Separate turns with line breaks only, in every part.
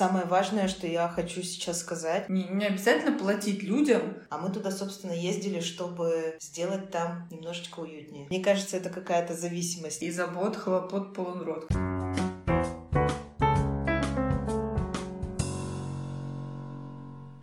самое важное, что я хочу сейчас сказать.
Не, не обязательно платить людям.
А мы туда, собственно, ездили, чтобы сделать там немножечко уютнее. Мне кажется, это какая-то зависимость.
И забот, хлопот полон рот.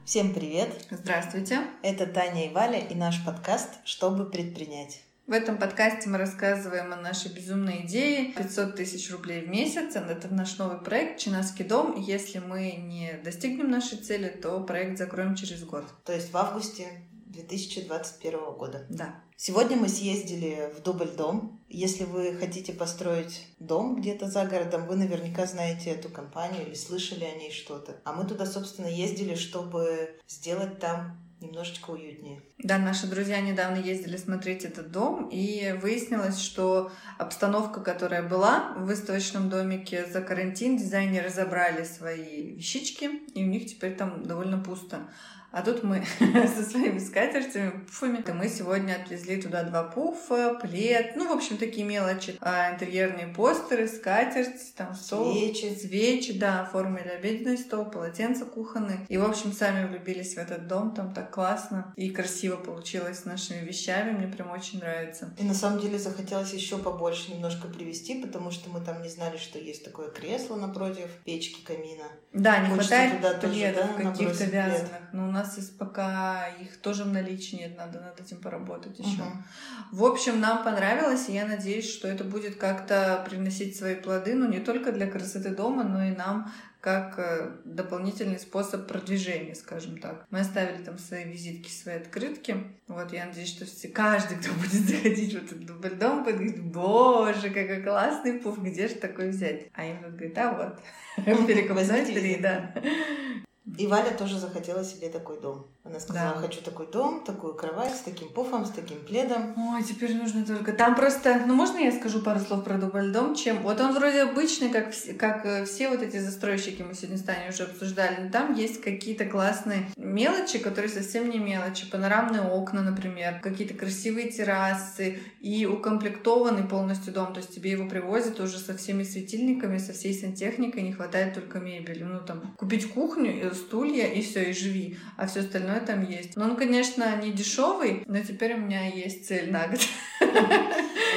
Всем привет!
Здравствуйте!
Это Таня и Валя и наш подкаст «Чтобы предпринять».
В этом подкасте мы рассказываем о нашей безумной идее 500 тысяч рублей в месяц. Это наш новый проект «Чинаский дом». Если мы не достигнем нашей цели, то проект закроем через год.
То есть в августе 2021 года.
Да.
Сегодня мы съездили в Дубль дом. Если вы хотите построить дом где-то за городом, вы наверняка знаете эту компанию или слышали о ней что-то. А мы туда, собственно, ездили, чтобы сделать там немножечко уютнее.
Да, наши друзья недавно ездили смотреть этот дом, и выяснилось, что обстановка, которая была в выставочном домике за карантин, дизайнеры забрали свои вещички, и у них теперь там довольно пусто. А тут мы со своими скатертями, пуфами. Мы сегодня отвезли туда два пуфа, плед, ну, в общем, такие мелочи. А, интерьерные постеры, скатерть, там стол.
Свечи.
Свечи, да, оформили обеденный стол, полотенца кухонные. И, в общем, сами влюбились в этот дом, там так классно и красиво получилось с нашими вещами, мне прям очень нравится.
И на самом деле захотелось еще побольше немножко привезти, потому что мы там не знали, что есть такое кресло напротив печки камина.
Да, не
Хочется
хватает
туда
пледов каких-то вязаных.
плед.
Нас есть пока их тоже в наличии нет, надо над этим поработать еще.
Мгм.
В общем, нам понравилось, и я надеюсь, что это будет как-то приносить свои плоды, ну не только для красоты дома, но и нам как э, дополнительный способ продвижения, скажем так. Мы оставили там свои визитки, свои открытки. Вот, я надеюсь, что все, каждый, кто будет заходить в этот дубль дом, будет говорить, боже, какой классный пуф, где же такой взять? А им говорит, а вот, перекупать три, да.
И Валя тоже захотела себе такой дом. Она сказала,
Да.
хочу такой дом, такую кровать с таким пуфом, с таким пледом.
Ой, теперь нужно только... Там просто... Ну, можно я скажу пару слов про дом? Чем... Вот он вроде обычный, как, все, как э, все вот эти застройщики мы сегодня с Таней уже обсуждали, но там есть какие-то классные мелочи, которые совсем не мелочи. Панорамные окна, например, какие-то красивые террасы и укомплектованный полностью дом. То есть тебе его привозят уже со всеми светильниками, со всей сантехникой, не хватает только мебели. Ну, там, купить кухню, э, стулья и все, и живи. А все остальное там есть. Но он, конечно, не дешевый, но теперь у меня есть цель на год.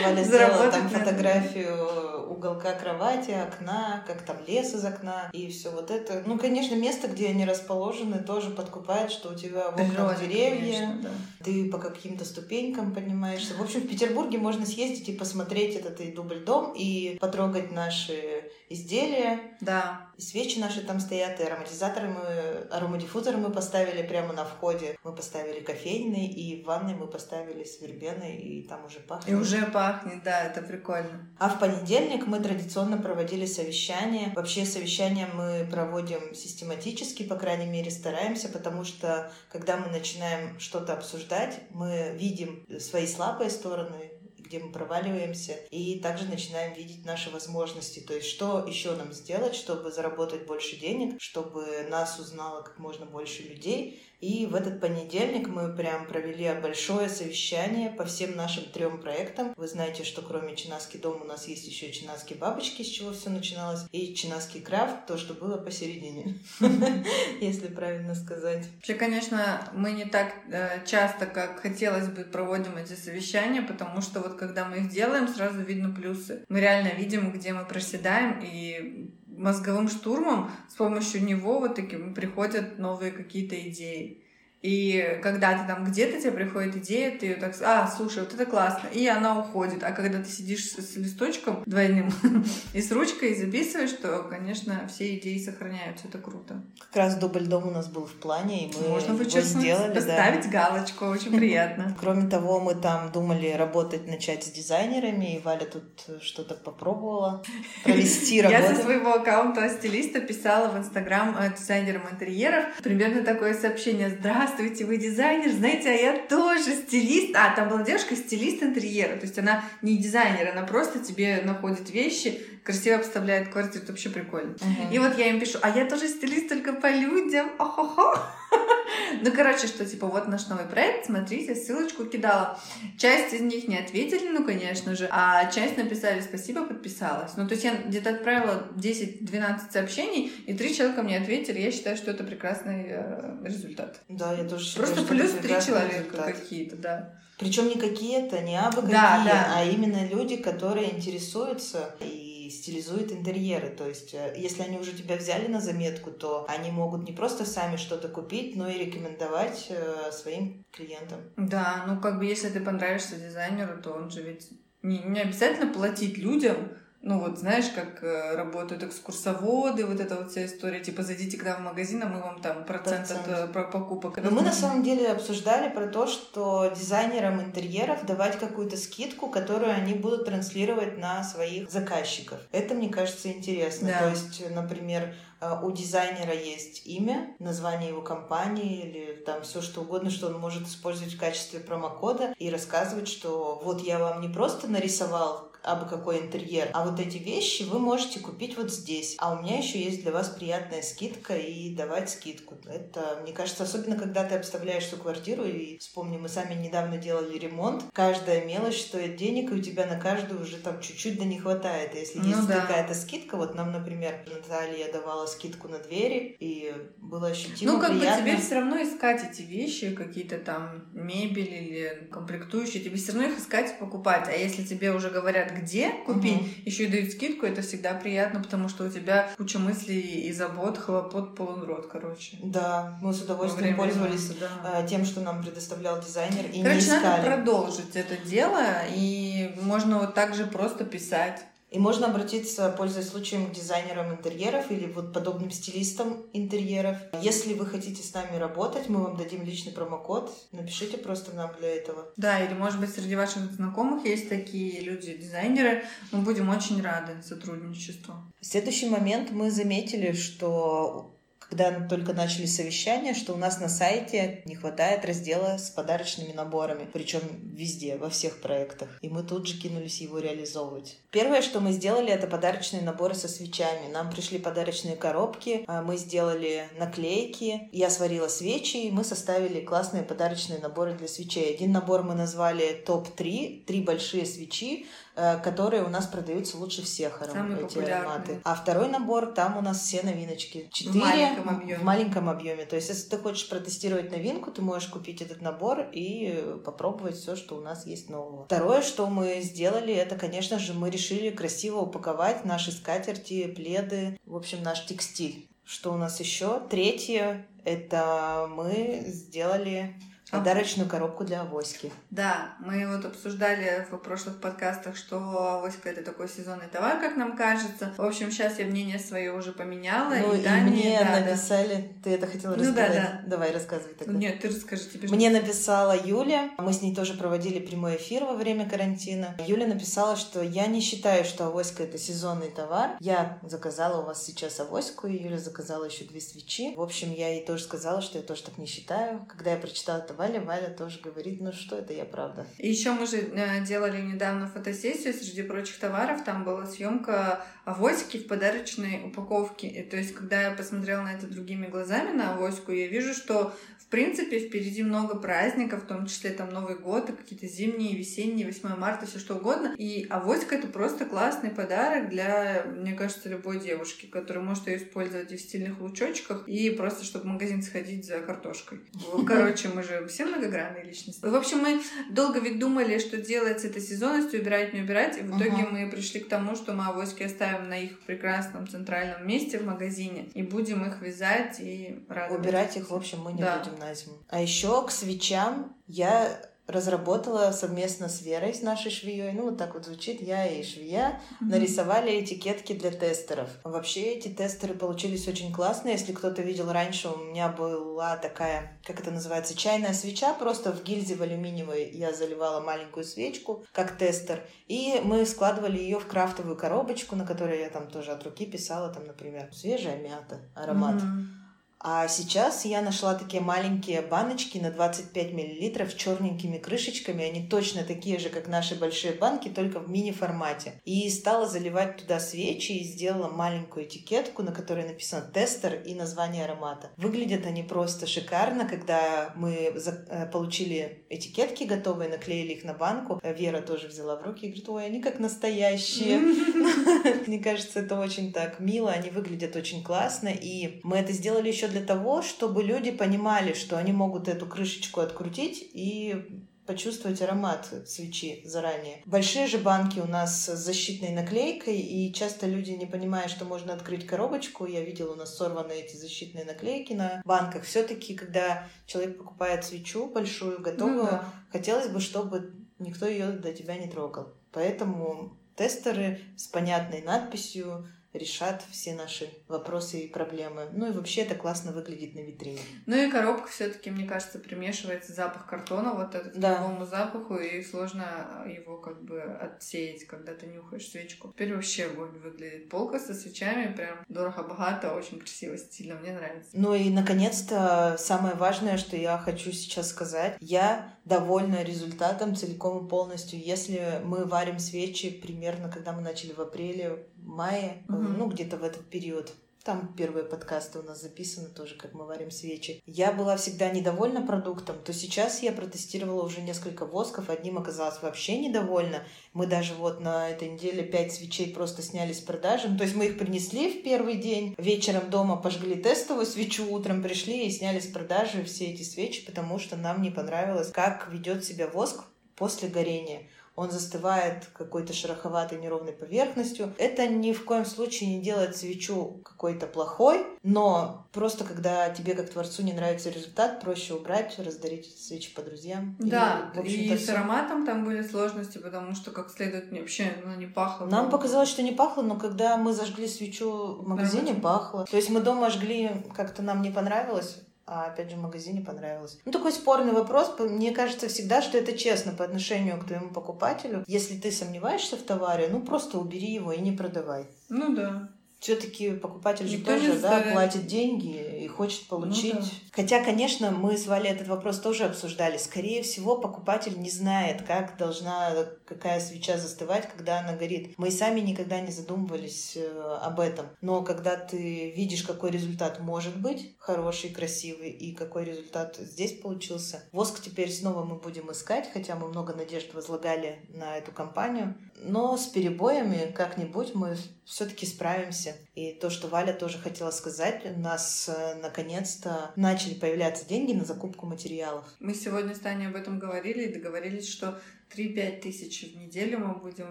Валя сделала там
этом.
фотографию уголка кровати, окна, как там лес из окна и все вот это. Ну, конечно, место, где они расположены, тоже подкупает, что у тебя в окнах
Природа,
деревья,
конечно, да.
ты по каким-то ступенькам поднимаешься. В общем, в Петербурге можно съездить и посмотреть этот и дубль дом, и потрогать наши изделия.
Да,
И свечи наши там стоят, и ароматизаторы мы, аромадиффузоры мы поставили прямо на входе. Мы поставили кофейный, и в ванной мы поставили с вербеной, и там уже пахнет.
и уже пахнет, да, это прикольно.
А в понедельник мы традиционно проводили совещание. Вообще совещания мы проводим систематически, по крайней мере стараемся, потому что когда мы начинаем что-то обсуждать, мы видим свои слабые стороны, где мы проваливаемся, и также начинаем видеть наши возможности. То есть, что еще нам сделать, чтобы заработать больше денег, чтобы нас узнало как можно больше людей. И в этот понедельник мы прям провели большое совещание по всем нашим трем проектам. Вы знаете, что кроме Чинаский дом у нас есть еще Чинаские бабочки, с чего все начиналось, и Чинаский крафт, то, что было посередине, если правильно сказать.
Вообще, конечно, мы не так э, часто, как хотелось бы, проводим эти совещания, потому что вот когда мы их делаем, сразу видно плюсы. Мы реально видим, где мы проседаем, и мозговым штурмом с помощью него вот таким приходят новые какие-то идеи. И когда ты там где-то тебе приходит идея, ты ее так, а, слушай, вот это классно, и она уходит. А когда ты сидишь с, с листочком двойным и с ручкой и записываешь, то, конечно, все идеи сохраняются, это круто.
Как раз дубль дом у нас был в плане, и мы
Можно
его сделали. да.
поставить галочку, очень приятно.
Кроме того, мы там думали работать, начать с дизайнерами, и Валя тут что-то попробовала провести
Я со
работу.
своего аккаунта стилиста писала в Инстаграм э, дизайнерам интерьеров примерно такое сообщение. Здравствуйте, вы дизайнер? Знаете, а я тоже стилист. А, там была девушка стилист интерьера. То есть она не дизайнер, она просто тебе находит вещи, красиво обставляет квартиру. Это вообще прикольно.
Мгм.
И вот я им пишу, а я тоже стилист, только по людям. Охо-хо. Ну, короче, что типа вот наш новый проект, смотрите, ссылочку кидала. Часть из них не ответили, ну, конечно же, а часть написали спасибо, подписалась. Ну, то есть я где-то отправила 10-12 сообщений, и три человека мне ответили. Я считаю, что это прекрасный э, результат.
Да, я тоже считаю,
Просто плюс три человека какие-то, да.
Причем не какие-то, не абы какие,
Да, да.
а именно люди, которые интересуются и стилизуют интерьеры. То есть, э, если они уже тебя взяли на заметку, то они могут не просто сами что-то купить, но и рекомендовать э, своим клиентам.
Да, ну как бы если ты понравишься дизайнеру, то он же ведь не, не обязательно платить людям. Ну вот знаешь, как э, работают экскурсоводы, вот эта вот вся история, типа зайдите к нам в магазин, а мы вам там процент от
Процент.
э, про- покупок.
Но мы на самом деле обсуждали про то, что дизайнерам интерьеров давать какую-то скидку, которую они будут транслировать на своих заказчиков. Это, мне кажется, интересно.
Да.
То есть, например, э, у дизайнера есть имя, название его компании или там все что угодно, что он может использовать в качестве промокода и рассказывать, что вот я вам не просто нарисовал абы какой интерьер, а вот эти вещи вы можете купить вот здесь. А у меня еще есть для вас приятная скидка и давать скидку. Это, мне кажется, особенно когда ты обставляешь свою квартиру, и вспомни, мы сами недавно делали ремонт, каждая мелочь стоит денег, и у тебя на каждую уже там чуть-чуть да не хватает. Если
Ну
есть
да.
какая-то скидка, вот нам, например, Наталья давала скидку на двери, и было ощутимо
Ну, как
приятно.
бы тебе все равно искать эти вещи, какие-то там мебель или комплектующие, тебе все равно их искать и покупать. А если тебе уже говорят, где купить,
Мгм.
еще и дают скидку, это всегда приятно, потому что у тебя куча мыслей и забот, хлопот полон рот, короче.
Да, мы с
Во
удовольствием пользовались
да.
э, тем, что нам предоставлял дизайнер, и не
Короче,
искали.
надо продолжить это дело, и можно вот так же просто писать.
И можно обратиться, пользуясь случаем, к дизайнерам интерьеров или вот подобным стилистам интерьеров. Если вы хотите с нами работать, мы вам дадим личный промокод. Напишите просто нам для этого.
Да, или может быть среди ваших знакомых есть такие люди, дизайнеры, мы будем очень рады сотрудничеству.
В следующий момент мы заметили, что когда только начали совещание, что у нас на сайте не хватает раздела с подарочными наборами, причем везде, во всех проектах. И мы тут же кинулись его реализовывать. Первое, что мы сделали, это подарочные наборы со свечами. Нам пришли подарочные коробки, а мы сделали наклейки, я сварила свечи, и мы составили классные подарочные наборы для свечей. Один набор мы назвали топ-3, три большие свечи, которые у нас продаются лучше всех аром-
Самые
эти ароматы. А второй набор, там у нас все новиночки. Четыре
маленьком объеме.
в маленьком объеме. То есть, если ты хочешь протестировать новинку, ты можешь купить этот набор и э, попробовать все, что у нас есть нового. Второе, что мы сделали, это, конечно же, мы решили красиво упаковать наши скатерти, пледы, в общем, наш текстиль. Что у нас еще? Третье, это мы сделали подарочную коробку для авоськи.
Да, мы вот обсуждали в прошлых подкастах, что авоська это такой сезонный товар, как нам кажется. В общем, сейчас я мнение свое уже поменяла.
Ну
и,
и
Таня,
мне
да, да.
написали, ты это хотела
Ну да,
рассказать?
да.
Давай, рассказывай тогда.
Нет, ты расскажи, тебе
Мне написала Юля, мы с ней тоже проводили прямой эфир во время карантина. Юля написала, что я не считаю, что авоська это сезонный товар. Я заказала у вас сейчас авоську, и Юля заказала еще две свечи. В общем, я ей тоже сказала, что я тоже так не считаю. Когда я прочитала это Валя, Валя тоже говорит, ну что это я правда.
И еще мы же э, делали недавно фотосессию среди прочих товаров. Там была съемка авоськи в подарочной упаковке. И, то есть, когда я посмотрела на это другими глазами, на авоську, я вижу, что в принципе впереди много праздников, в том числе там Новый год, и какие-то зимние, весенние, 8 марта, все что угодно. И авоська это просто классный подарок для, мне кажется, любой девушки, которая может ее использовать и в стильных лучочках, и просто чтобы в магазин сходить за картошкой. Короче, мы же все многогранные личности. В общем, мы долго ведь думали, что делать с этой сезонностью, убирать, не убирать, и в итоге мы пришли к тому, что мы авоськи оставим на их прекрасном центральном месте в магазине и будем их вязать и радовать.
Убирать их, в общем, мы не
Да.
будем на зиму. А еще к свечам я разработала совместно с Верой, с нашей швеей, ну вот так вот звучит, я и швея,
Мгм.
нарисовали этикетки для тестеров. Вообще эти тестеры получились очень классные. Если кто-то видел раньше, у меня была такая, как это называется, чайная свеча, просто в гильзе в алюминиевой я заливала маленькую свечку, как тестер, и мы складывали ее в крафтовую коробочку, на которой я там тоже от руки писала, там, например, свежая мята, аромат.
Мгм.
А сейчас я нашла такие маленькие баночки на 25 мл с черненькими крышечками. Они точно такие же, как наши большие банки, только в мини-формате. И стала заливать туда свечи и сделала маленькую этикетку, на которой написано тестер и название аромата. Выглядят они просто шикарно. Когда мы э, получили этикетки готовые, наклеили их на банку, Вера тоже взяла в руки и говорит, ой, они как настоящие. Мне кажется, это очень так мило, они выглядят очень классно. И мы это сделали еще для того, чтобы люди понимали, что они могут эту крышечку открутить и почувствовать аромат свечи заранее. Большие же банки у нас с защитной наклейкой, и часто люди, не понимая, что можно открыть коробочку, я видела у нас сорваны эти защитные наклейки на банках. Все-таки, когда человек покупает свечу большую, готовую, ну, да. хотелось бы, чтобы никто ее до тебя не трогал. Поэтому тестеры с понятной надписью решат все наши вопросы и проблемы. Ну и вообще это классно выглядит на витрине.
Ну и коробка все-таки, мне кажется, примешивается запах картона вот этот да. к любому запаху, и сложно его как бы отсеять, когда ты нюхаешь свечку. Теперь вообще огонь выглядит. Полка со свечами прям дорого-богато, очень красиво, стильно, мне нравится.
Ну и, наконец-то, самое важное, что я хочу сейчас сказать. Я довольна результатом целиком и полностью. Если мы варим свечи примерно, когда мы начали в апреле, мае, угу. ну где-то в этот период, там первые подкасты у нас записаны тоже, как мы варим свечи. Я была всегда недовольна продуктом, то сейчас я протестировала уже несколько восков, одним оказалась вообще недовольна. Мы даже вот на этой неделе пять свечей просто сняли с продажи. Ну, то есть мы их принесли в первый день, вечером дома пожгли тестовую свечу, утром пришли и сняли с продажи все эти свечи, потому что нам не понравилось, как ведет себя воск после горения он застывает какой-то шероховатой неровной поверхностью. Это ни в коем случае не делает свечу какой-то плохой, но просто когда тебе как творцу не нравится результат, проще убрать, раздарить свечи по друзьям.
Да, и, и с ароматом там были сложности, потому что как следует вообще ну, не пахло.
Нам показалось, что не пахло, но когда мы зажгли свечу в магазине, пахло. То есть мы дома жгли, как-то нам не понравилось, а опять же в магазине понравилось. Ну, такой спорный вопрос. Мне кажется всегда, что это честно по отношению к твоему покупателю. Если ты сомневаешься в товаре, ну, просто убери его и не продавай.
Ну да
все-таки покупатель же Никто тоже да, платит деньги и хочет получить. Ну, да. Хотя, конечно, мы с Валей этот вопрос тоже обсуждали. Скорее всего, покупатель не знает, как должна какая свеча застывать, когда она горит. Мы сами никогда не задумывались э, об этом. Но когда ты видишь, какой результат может быть хороший, красивый, и какой результат здесь получился, воск теперь снова мы будем искать, хотя мы много надежд возлагали на эту компанию. Но с перебоями как-нибудь мы все-таки справимся. И то, что Валя тоже хотела сказать, у нас э, наконец-то начали появляться деньги на закупку материалов.
Мы сегодня с Таней об этом говорили и договорились, что 3-5 тысяч в неделю мы будем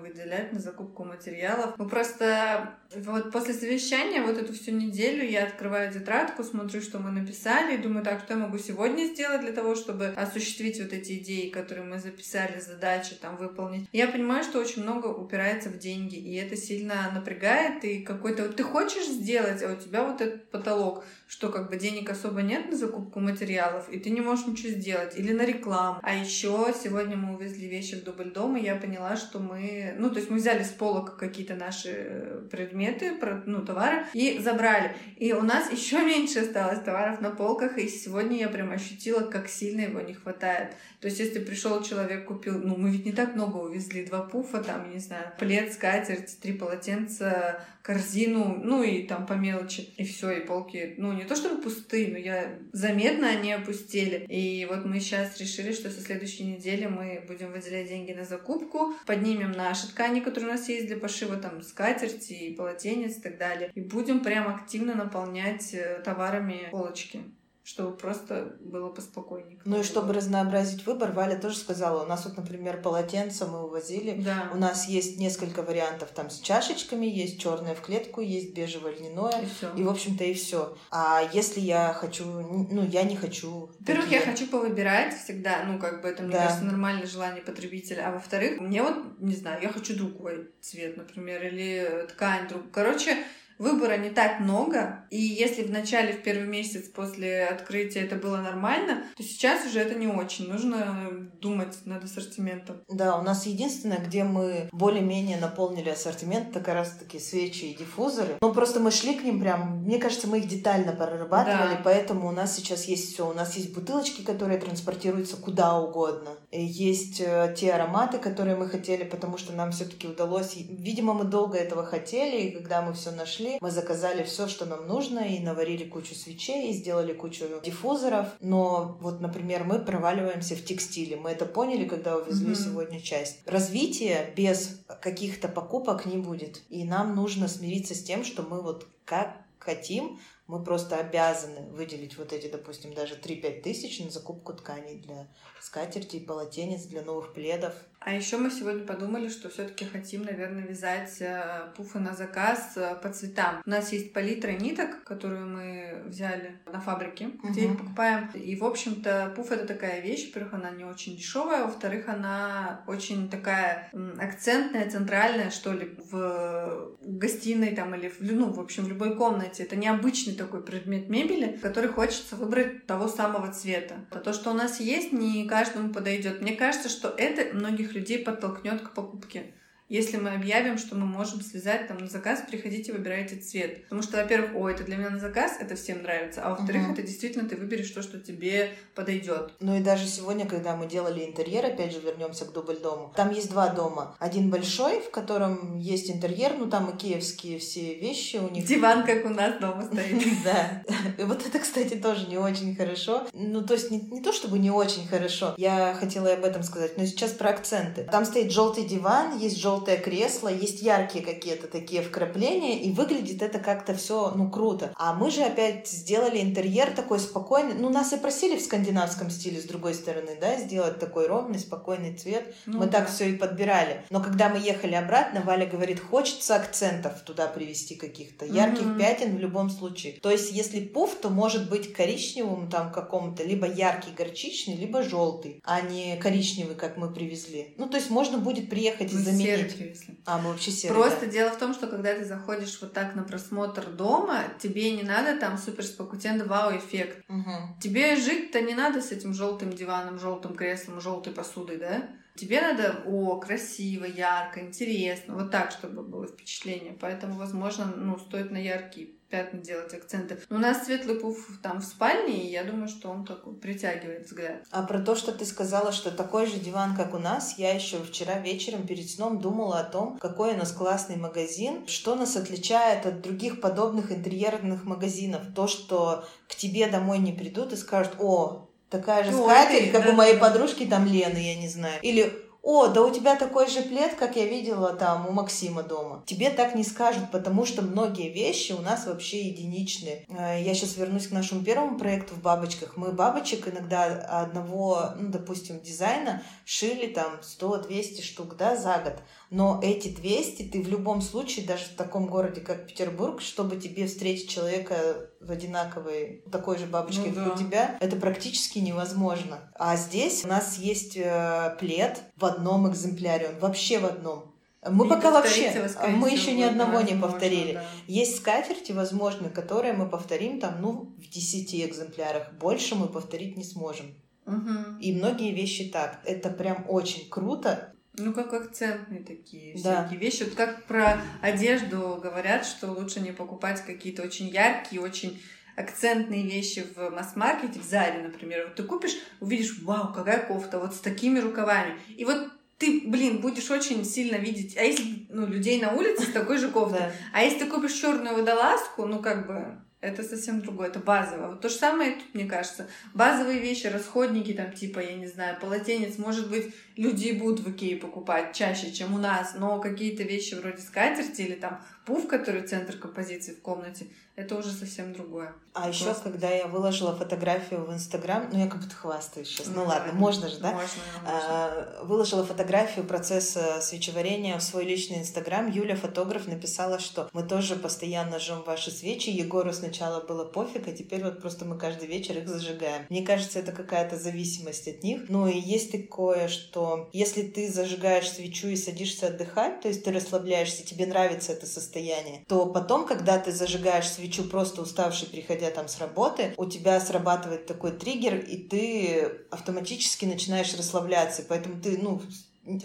выделять на закупку материалов. Мы просто вот после совещания вот эту всю неделю я открываю тетрадку, смотрю, что мы написали, и думаю, так, что я могу сегодня сделать для того, чтобы осуществить вот эти идеи, которые мы записали, задачи там выполнить. Я понимаю, что очень много упирается в деньги, и это сильно напрягает, и какой-то вот ты хочешь сделать, а у тебя вот этот потолок, что как бы денег особо нет на закупку материалов, и ты не можешь ничего сделать, или на рекламу. А еще сегодня мы увезли вещи вещи в дубль дома, я поняла, что мы... Ну, то есть мы взяли с полок какие-то наши э, предметы, ну, товары, и забрали. И у нас еще меньше осталось товаров на полках, и сегодня я прям ощутила, как сильно его не хватает. То есть если пришел человек, купил... Ну, мы ведь не так много увезли. Два пуфа, там, не знаю, плед, скатерть, три полотенца, корзину, ну и там по мелочи. И все, и полки, ну, не то чтобы пустые, но я заметно они опустили. И вот мы сейчас решили, что со следующей недели мы будем выделять выделять деньги на закупку, поднимем наши ткани, которые у нас есть для пошива, там, скатерти, полотенец и так далее. И будем прям активно наполнять э, товарами полочки чтобы просто было поспокойнее.
Ну и чтобы разнообразить выбор, Валя тоже сказала, у нас вот, например, полотенца мы увозили,
да.
у нас есть несколько вариантов там с чашечками, есть черное в клетку, есть бежевое льняное, и, и в общем-то и все. А если я хочу, ну я не хочу.
Во-первых, такие... я хочу повыбирать всегда, ну как бы это мне да. кажется нормальное желание потребителя, а во-вторых, мне вот не знаю, я хочу другой цвет, например, или ткань, друг, короче выбора не так много, и если в начале, в первый месяц после открытия это было нормально, то сейчас уже это не очень. Нужно думать над ассортиментом.
Да, у нас единственное, где мы более-менее наполнили ассортимент, это как раз-таки свечи и диффузоры. Ну, просто мы шли к ним прям, мне кажется, мы их детально прорабатывали, да. поэтому у нас сейчас есть все. У нас есть бутылочки, которые транспортируются куда угодно. И есть э, те ароматы, которые мы хотели, потому что нам все-таки удалось. Видимо, мы долго этого хотели, и когда мы все нашли, мы заказали все, что нам нужно, и наварили кучу свечей, и сделали кучу диффузоров. Но вот, например, мы проваливаемся в текстиле. Мы это поняли, когда увезли mm-hmm. сегодня часть. Развитие без каких-то покупок не будет. И нам нужно смириться с тем, что мы вот как хотим, мы просто обязаны выделить вот эти, допустим, даже 3-5 тысяч на закупку тканей для скатерти, полотенец, для новых пледов.
А еще мы сегодня подумали, что все-таки хотим, наверное, вязать э, пуфы на заказ э, по цветам. У нас есть палитра ниток, которую мы взяли на фабрике, угу. где их покупаем. И, в общем-то, пуф это такая вещь. Во-первых, она не очень дешевая, во-вторых, она очень такая акцентная, центральная, что ли, в гостиной там или, в, ну, в общем, в любой комнате. Это необычный такой предмет мебели, который хочется выбрать того самого цвета. А то, что у нас есть, не каждому подойдет. Мне кажется, что это многих людей подтолкнет к покупке. Если мы объявим, что мы можем связать там на заказ, приходите, выбирайте цвет. Потому что, во-первых, о, это для меня на заказ, это всем нравится, а во-вторых, угу. это действительно ты выберешь то, что тебе подойдет.
Ну и даже сегодня, когда мы делали интерьер, опять же вернемся к дубль дому, там есть два дома. Один большой, в котором есть интерьер, ну там и киевские все вещи у них.
Диван, как у нас дома стоит.
Да. Вот это, кстати, тоже не очень хорошо. Ну, то есть не, не то, чтобы не очень хорошо. Я хотела об этом сказать, но сейчас про акценты. Там стоит желтый диван, есть желтый желтое кресло, есть яркие какие-то такие вкрапления, и выглядит это как-то все, ну, круто. А мы же опять сделали интерьер такой спокойный. Ну, нас и просили в скандинавском стиле, с другой стороны, да, сделать такой ровный, спокойный цвет. Ну, мы да. так все и подбирали. Но когда мы ехали обратно, Валя говорит, хочется акцентов туда привести каких-то, ярких mm-hmm. пятен в любом случае. То есть, если пуф, то может быть коричневым там каком-то, либо яркий горчичный, либо желтый, а не коричневый, как мы привезли. Ну, то есть, можно будет приехать и заменить
серый, если.
А, мы вообще серый,
Просто
да.
дело в том, что когда ты заходишь вот так на просмотр дома, тебе не надо там супер спокутен вау-эффект.
Угу.
Тебе жить-то не надо с этим желтым диваном, желтым креслом, желтой посудой, да? Тебе надо, о, красиво, ярко, интересно, вот так, чтобы было впечатление. Поэтому, возможно, ну, стоит на яркий пятна делать акценты. Но у нас светлый пуф там в спальне, и я думаю, что он такой притягивает взгляд.
А про то, что ты сказала, что такой же диван, как у нас, я еще вчера вечером перед сном думала о том, какой у нас классный магазин, что нас отличает от других подобных интерьерных магазинов. То, что к тебе домой не придут и скажут, о, такая же скатерть, как да, у моей да. подружки там Лены, я не знаю. Или о, да у тебя такой же плед, как я видела там у Максима дома. Тебе так не скажут, потому что многие вещи у нас вообще единичные. Э, я сейчас вернусь к нашему первому проекту в бабочках. Мы бабочек иногда одного, ну, допустим, дизайна шили там 100-200 штук, да, за год. Но эти 200 ты в любом случае, даже в таком городе, как Петербург, чтобы тебе встретить человека в одинаковой такой же бабочке, ну, как да. у тебя, это практически невозможно. А здесь у нас есть э, плед в одном экземпляре, он вообще в одном. Мы и пока вообще, мы еще ни одного не повторили. Да. Есть скатерти, возможно, которые мы повторим там, ну, в 10 экземплярах. Больше мы повторить не сможем.
Угу.
И многие вещи так. Это прям очень круто.
Ну, как акцентные такие да. всякие вещи. Вот как про одежду говорят, что лучше не покупать какие-то очень яркие, очень акцентные вещи в масс-маркете, в Заре, например. Вот ты купишь, увидишь, вау, какая кофта, вот с такими рукавами. И вот ты, блин, будешь очень сильно видеть, а если, ну, людей на улице с такой же кофтой, а если ты купишь черную водолазку, ну, как бы, это совсем другое, это базово. Вот то же самое тут, мне кажется. Базовые вещи, расходники, там, типа, я не знаю, полотенец, может быть, люди будут в Икее покупать чаще, чем у нас, но какие-то вещи вроде скатерти или там пуф, который центр композиции в комнате, это уже совсем другое.
А еще, когда я выложила фотографию в Инстаграм, ну я как будто хвастаюсь сейчас, ну, ну ладно, можно же, да?
Можно, можно.
А, выложила фотографию процесса свечеварения в свой личный Инстаграм. Юля, фотограф, написала, что мы тоже постоянно жжем ваши свечи. Егору сначала было пофиг, а теперь вот просто мы каждый вечер их зажигаем. Мне кажется, это какая-то зависимость от них. Ну и есть такое, что если ты зажигаешь свечу и садишься отдыхать, то есть ты расслабляешься, тебе нравится это состояние, состояние, то потом, когда ты зажигаешь свечу, просто уставший, приходя там с работы, у тебя срабатывает такой триггер, и ты автоматически начинаешь расслабляться. Поэтому ты, ну,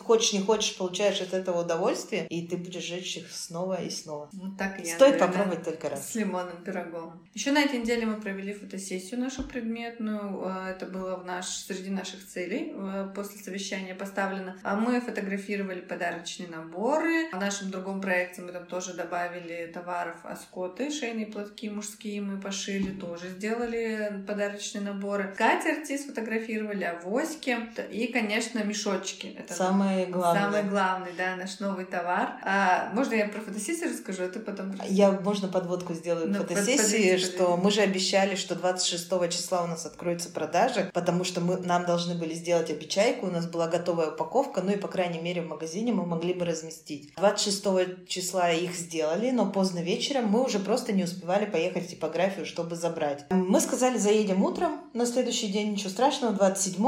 хочешь не хочешь, получаешь от этого удовольствие, и ты будешь жечь их снова и снова.
Вот так и я.
Стоит наверное, попробовать только раз.
С лимонным пирогом. Еще на этой неделе мы провели фотосессию нашу предметную. Э, это было в наш, среди наших целей. Э, после совещания поставлено. А мы фотографировали подарочные наборы. В нашем другом проекте мы там тоже добавили товаров оскоты, шейные платки мужские мы пошили, тоже сделали подарочные наборы. Скатерти сфотографировали, авоськи и, конечно, мешочки.
Это Сам Самый главный.
Самый главный, да, наш новый товар. А, можно я про фотосессию расскажу, а ты потом...
Я, можно подводку сделаю ну, фотосессии, под, что мы же обещали, что 26 числа у нас откроется продажа, потому что мы, нам должны были сделать обечайку, у нас была готовая упаковка, ну и, по крайней мере, в магазине мы могли бы разместить. 26 числа их сделали, но поздно вечером мы уже просто не успевали поехать в типографию, чтобы забрать. Мы сказали, заедем утром на следующий день, ничего страшного, 27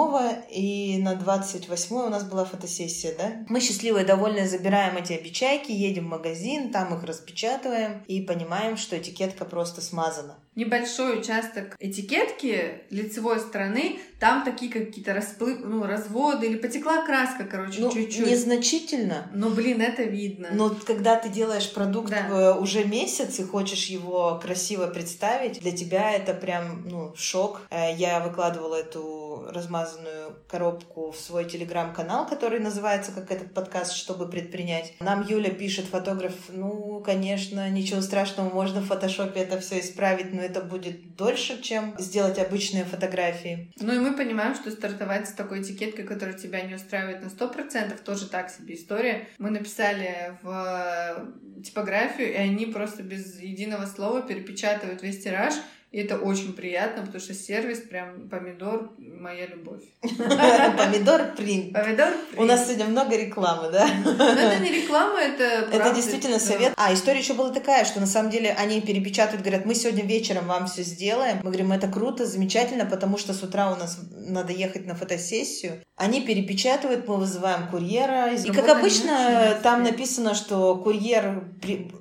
и на 28 у нас была фотосессия фотосессия, да? Мы счастливые, довольные, забираем эти обечайки, едем в магазин, там их распечатываем и понимаем, что этикетка просто смазана
небольшой участок этикетки лицевой стороны, там такие какие-то расплыв, ну, разводы или потекла краска, короче, ну, чуть-чуть.
Незначительно.
Но, блин, это видно.
Но когда ты делаешь продукт да. уже месяц и хочешь его красиво представить, для тебя это прям, ну, шок. Э, я выкладывала эту размазанную коробку в свой телеграм-канал, который называется как этот подкаст «Чтобы предпринять». Нам Юля пишет, фотограф, ну, конечно, ничего страшного, можно в фотошопе это все исправить, но это будет дольше, чем сделать обычные фотографии.
Ну и мы понимаем, что стартовать с такой этикеткой, которая тебя не устраивает на 100%, тоже так себе история. Мы написали в типографию, и они просто без единого слова перепечатывают весь тираж, и это очень приятно, потому что сервис прям помидор моя любовь.
Помидор принт.
Помидор
У нас сегодня много рекламы, да?
Но это не реклама, это
Это действительно совет. А, история еще была такая, что на самом деле они перепечатывают, говорят, мы сегодня вечером вам все сделаем. Мы говорим, это круто, замечательно, потому что с утра у нас надо ехать на фотосессию. Они перепечатывают, мы вызываем курьера. И, как обычно, там написано, что курьер...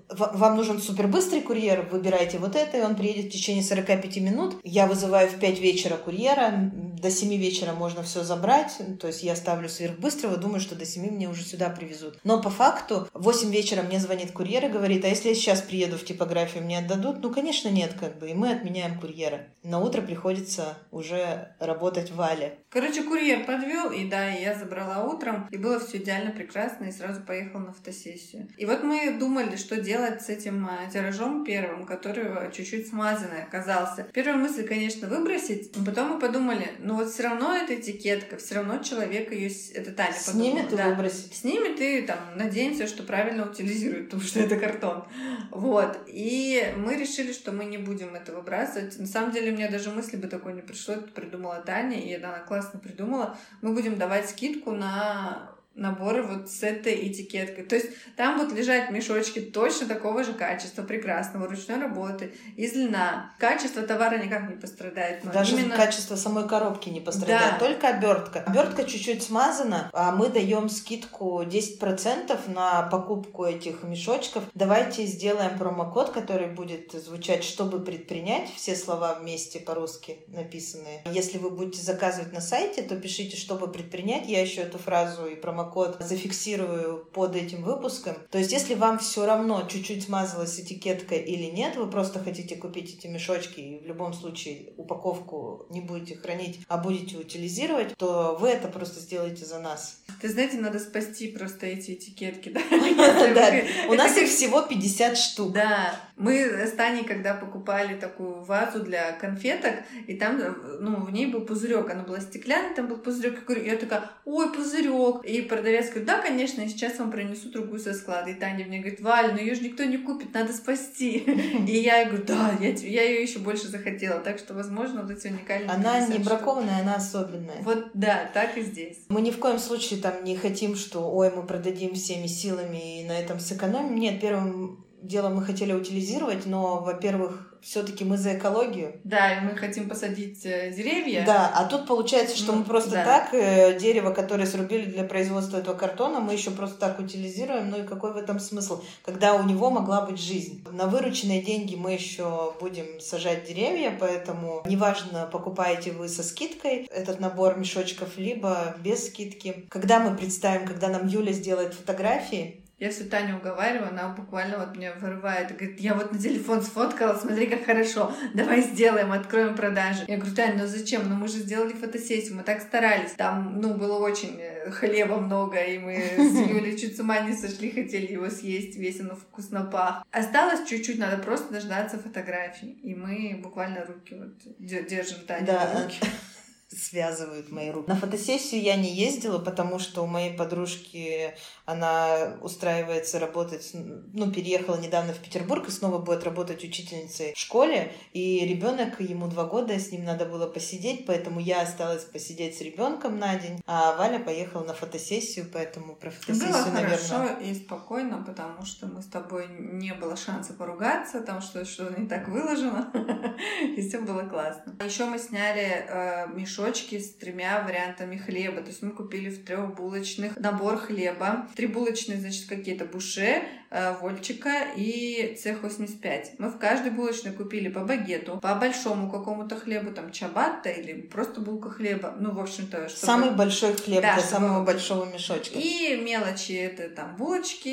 Вам нужен супербыстрый курьер, выбирайте вот это, и он приедет в течение 45 минут. Я вызываю в 5 вечера курьера, до 7 вечера можно все забрать, то есть я ставлю сверхбыстрого, думаю, что до 7 мне уже сюда привезут. Но по факту в 8 вечера мне звонит курьер и говорит, а если я сейчас приеду в типографию, мне отдадут? Ну, конечно, нет, как бы, и мы отменяем курьера. На утро приходится уже работать в Вале.
Короче, курьер подвел, и да, я забрала утром, и было все идеально прекрасно, и сразу поехала на фотосессию. И вот мы думали, что делать с этим а, тиражом первым, который чуть-чуть смазанный оказался. Первая мысль, конечно, выбросить, но потом мы подумали, ну вот все равно эта этикетка, все равно человек ее, это Таня
Снимет и да, выбросит.
Снимет и там надеемся, что правильно утилизирует, потому что это картон. Вот. И мы решили, что мы не будем это выбрасывать. На самом деле, у меня даже мысли бы такой не пришло, это придумала Таня, и она классно придумала. Мы будем давать скидку на наборы вот с этой этикеткой. То есть там будут лежать мешочки точно такого же качества, прекрасного, ручной работы, из льна. Качество товара никак не пострадает.
Но Даже именно... качество самой коробки не пострадает, да. только обертка. Обертка чуть-чуть смазана, а мы даем скидку 10% на покупку этих мешочков. Давайте сделаем промокод, который будет звучать «чтобы предпринять», все слова вместе по-русски написанные. Если вы будете заказывать на сайте, то пишите «чтобы предпринять», я еще эту фразу и промокод промокод зафиксирую под этим выпуском. То есть, если вам все равно чуть-чуть смазалась этикетка или нет, вы просто хотите купить эти мешочки и в любом случае упаковку не будете хранить, а будете утилизировать, то вы это просто сделаете за нас.
Ты знаете, надо спасти просто эти этикетки, да?
У нас их всего 50 штук.
Да. Мы с Таней, когда покупали такую вазу для конфеток, и там, ну, в ней был пузырек, она была стеклянная, там был пузырек, я такая, ой, пузырек. И продавец говорит, да, конечно, я сейчас вам принесу другую со склада. И Таня мне говорит, Валь, ну ее же никто не купит, надо спасти. И я говорю, да, я, я ее еще больше захотела. Так что, возможно, вот эти уникальные...
Она не бракованная, она особенная.
Вот, да, так и здесь.
Мы ни в коем случае там не хотим, что, ой, мы продадим всеми силами и на этом сэкономим. Нет, первым дело мы хотели утилизировать, но, во-первых, все-таки мы за экологию.
Да, и мы хотим посадить э, деревья.
Да, а тут получается, что
Ну,
мы просто
да.
так э, дерево, которое срубили для производства этого картона, мы еще просто так утилизируем. Ну и какой в этом смысл, когда у него могла быть жизнь? На вырученные деньги мы еще будем сажать деревья, поэтому неважно, покупаете вы со скидкой этот набор мешочков, либо без скидки. Когда мы представим, когда нам Юля сделает фотографии,
Я все Таню уговариваю, она буквально вот меня вырывает говорит, я вот на телефон сфоткала, смотри, как хорошо, давай сделаем, откроем продажи. Я говорю, Таня, ну зачем? Ну мы же сделали фотосессию, мы так старались. Там, ну, было очень э, хлеба много, и мы с Юлей чуть с ума не сошли, хотели его съесть, весь он вкусно пах. Осталось чуть-чуть, надо просто дождаться фотографий. И мы буквально руки вот де- держим Таню
Да.
руки.
связывают мои руки. На фотосессию я не ездила, потому что у моей подружки она устраивается работать, ну, переехала недавно в Петербург и снова будет работать учительницей в школе. И ребенок, ему два года, с ним надо было посидеть, поэтому я осталась посидеть с ребенком на день, а Валя поехала на фотосессию, поэтому про фотосессию,
Было
наверное.
хорошо и спокойно, потому что мы с тобой не было шанса поругаться, там что что-то не так выложено, и все было классно. Еще мы сняли э, мешочки с тремя вариантами хлеба, то есть мы купили в трех булочных набор хлеба, три булочные, значит, какие-то буше, э, Вольчика и цех 85. Мы в каждой булочной купили по багету, по большому какому-то хлебу, там чабатта или просто булка хлеба, ну, в общем-то, чтобы...
Самый большой хлеб
Да,
для
чтобы-
самого большого мешочка.
И мелочи это там булочки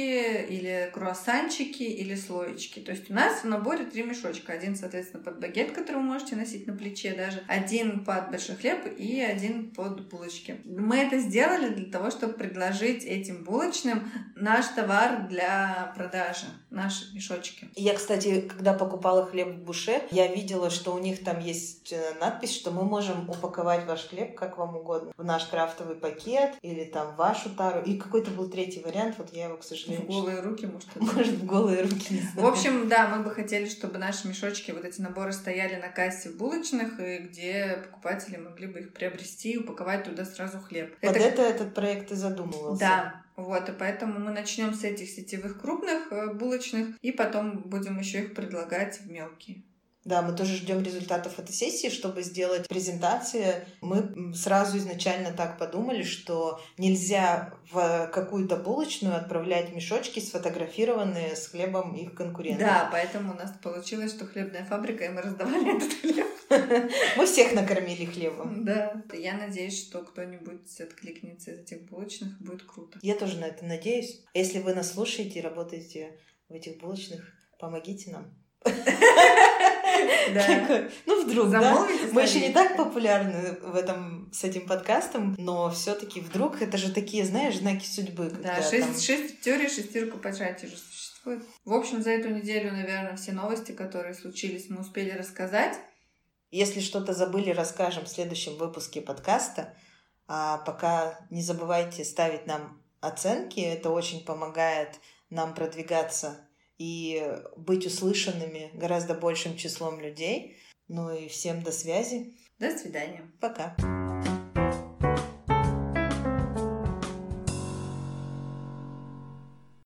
или круассанчики или слоечки. То есть у нас в наборе три мешочка. Один, соответственно, под багет, который вы можете носить на плече даже. Один под большой хлеб и один под булочки. Мы это сделали для того, чтобы предложить этим булочным наш товар для продажи. Наши мешочки.
Я, кстати, когда покупала хлеб в буше, я видела, что у них там есть э, надпись, что мы можем упаковать ваш хлеб как вам угодно. В наш крафтовый пакет или там в вашу тару. И какой-то был третий вариант, вот я его, к
В
сожалению...
голые руки, может,
Может, в голые руки не
В общем, да, мы бы хотели, чтобы наши мешочки, вот эти наборы стояли на кассе в булочных, и где покупатели могли бы их приобрести и упаковать туда сразу хлеб.
Под
Это-
это этот проект и задумывался.
Да, вот, и поэтому мы начнем с этих сетевых крупных э, булочных, и потом будем еще их предлагать в мелкие.
Да, мы тоже ждем результатов фотосессии, чтобы сделать презентации. Мы сразу изначально так подумали, что нельзя в какую-то булочную отправлять мешочки, сфотографированные с хлебом их конкурентов.
Да, поэтому у нас получилось, что хлебная фабрика, и мы раздавали этот хлеб.
Мы всех накормили хлебом.
Да. Я надеюсь, что кто-нибудь откликнется из этих булочных, будет круто.
Я тоже на это надеюсь. Если вы нас слушаете и работаете в этих булочных, помогите нам. Такой, Ну, вдруг, да? Мы еще не так популярны в этом, с этим подкастом, но все-таки вдруг это же такие, знаешь, знаки судьбы.
Да, шесть, теорий, шестерка пожатий же существует. В общем, за эту неделю, наверное, все новости, которые случились, мы успели рассказать.
Если что-то забыли, расскажем в следующем выпуске подкаста. А пока не забывайте ставить нам оценки. Это очень помогает нам продвигаться и быть услышанными гораздо большим числом людей. Ну и всем до связи.
До свидания.
Пока.